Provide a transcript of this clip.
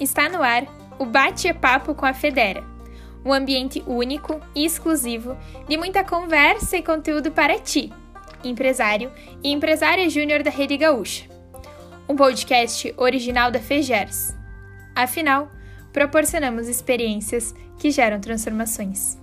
Está no ar o Bate-Papo com a Federa, um ambiente único e exclusivo de muita conversa e conteúdo para ti, empresário e empresária júnior da Rede Gaúcha. Um podcast original da Fegers. Afinal, proporcionamos experiências que geram transformações.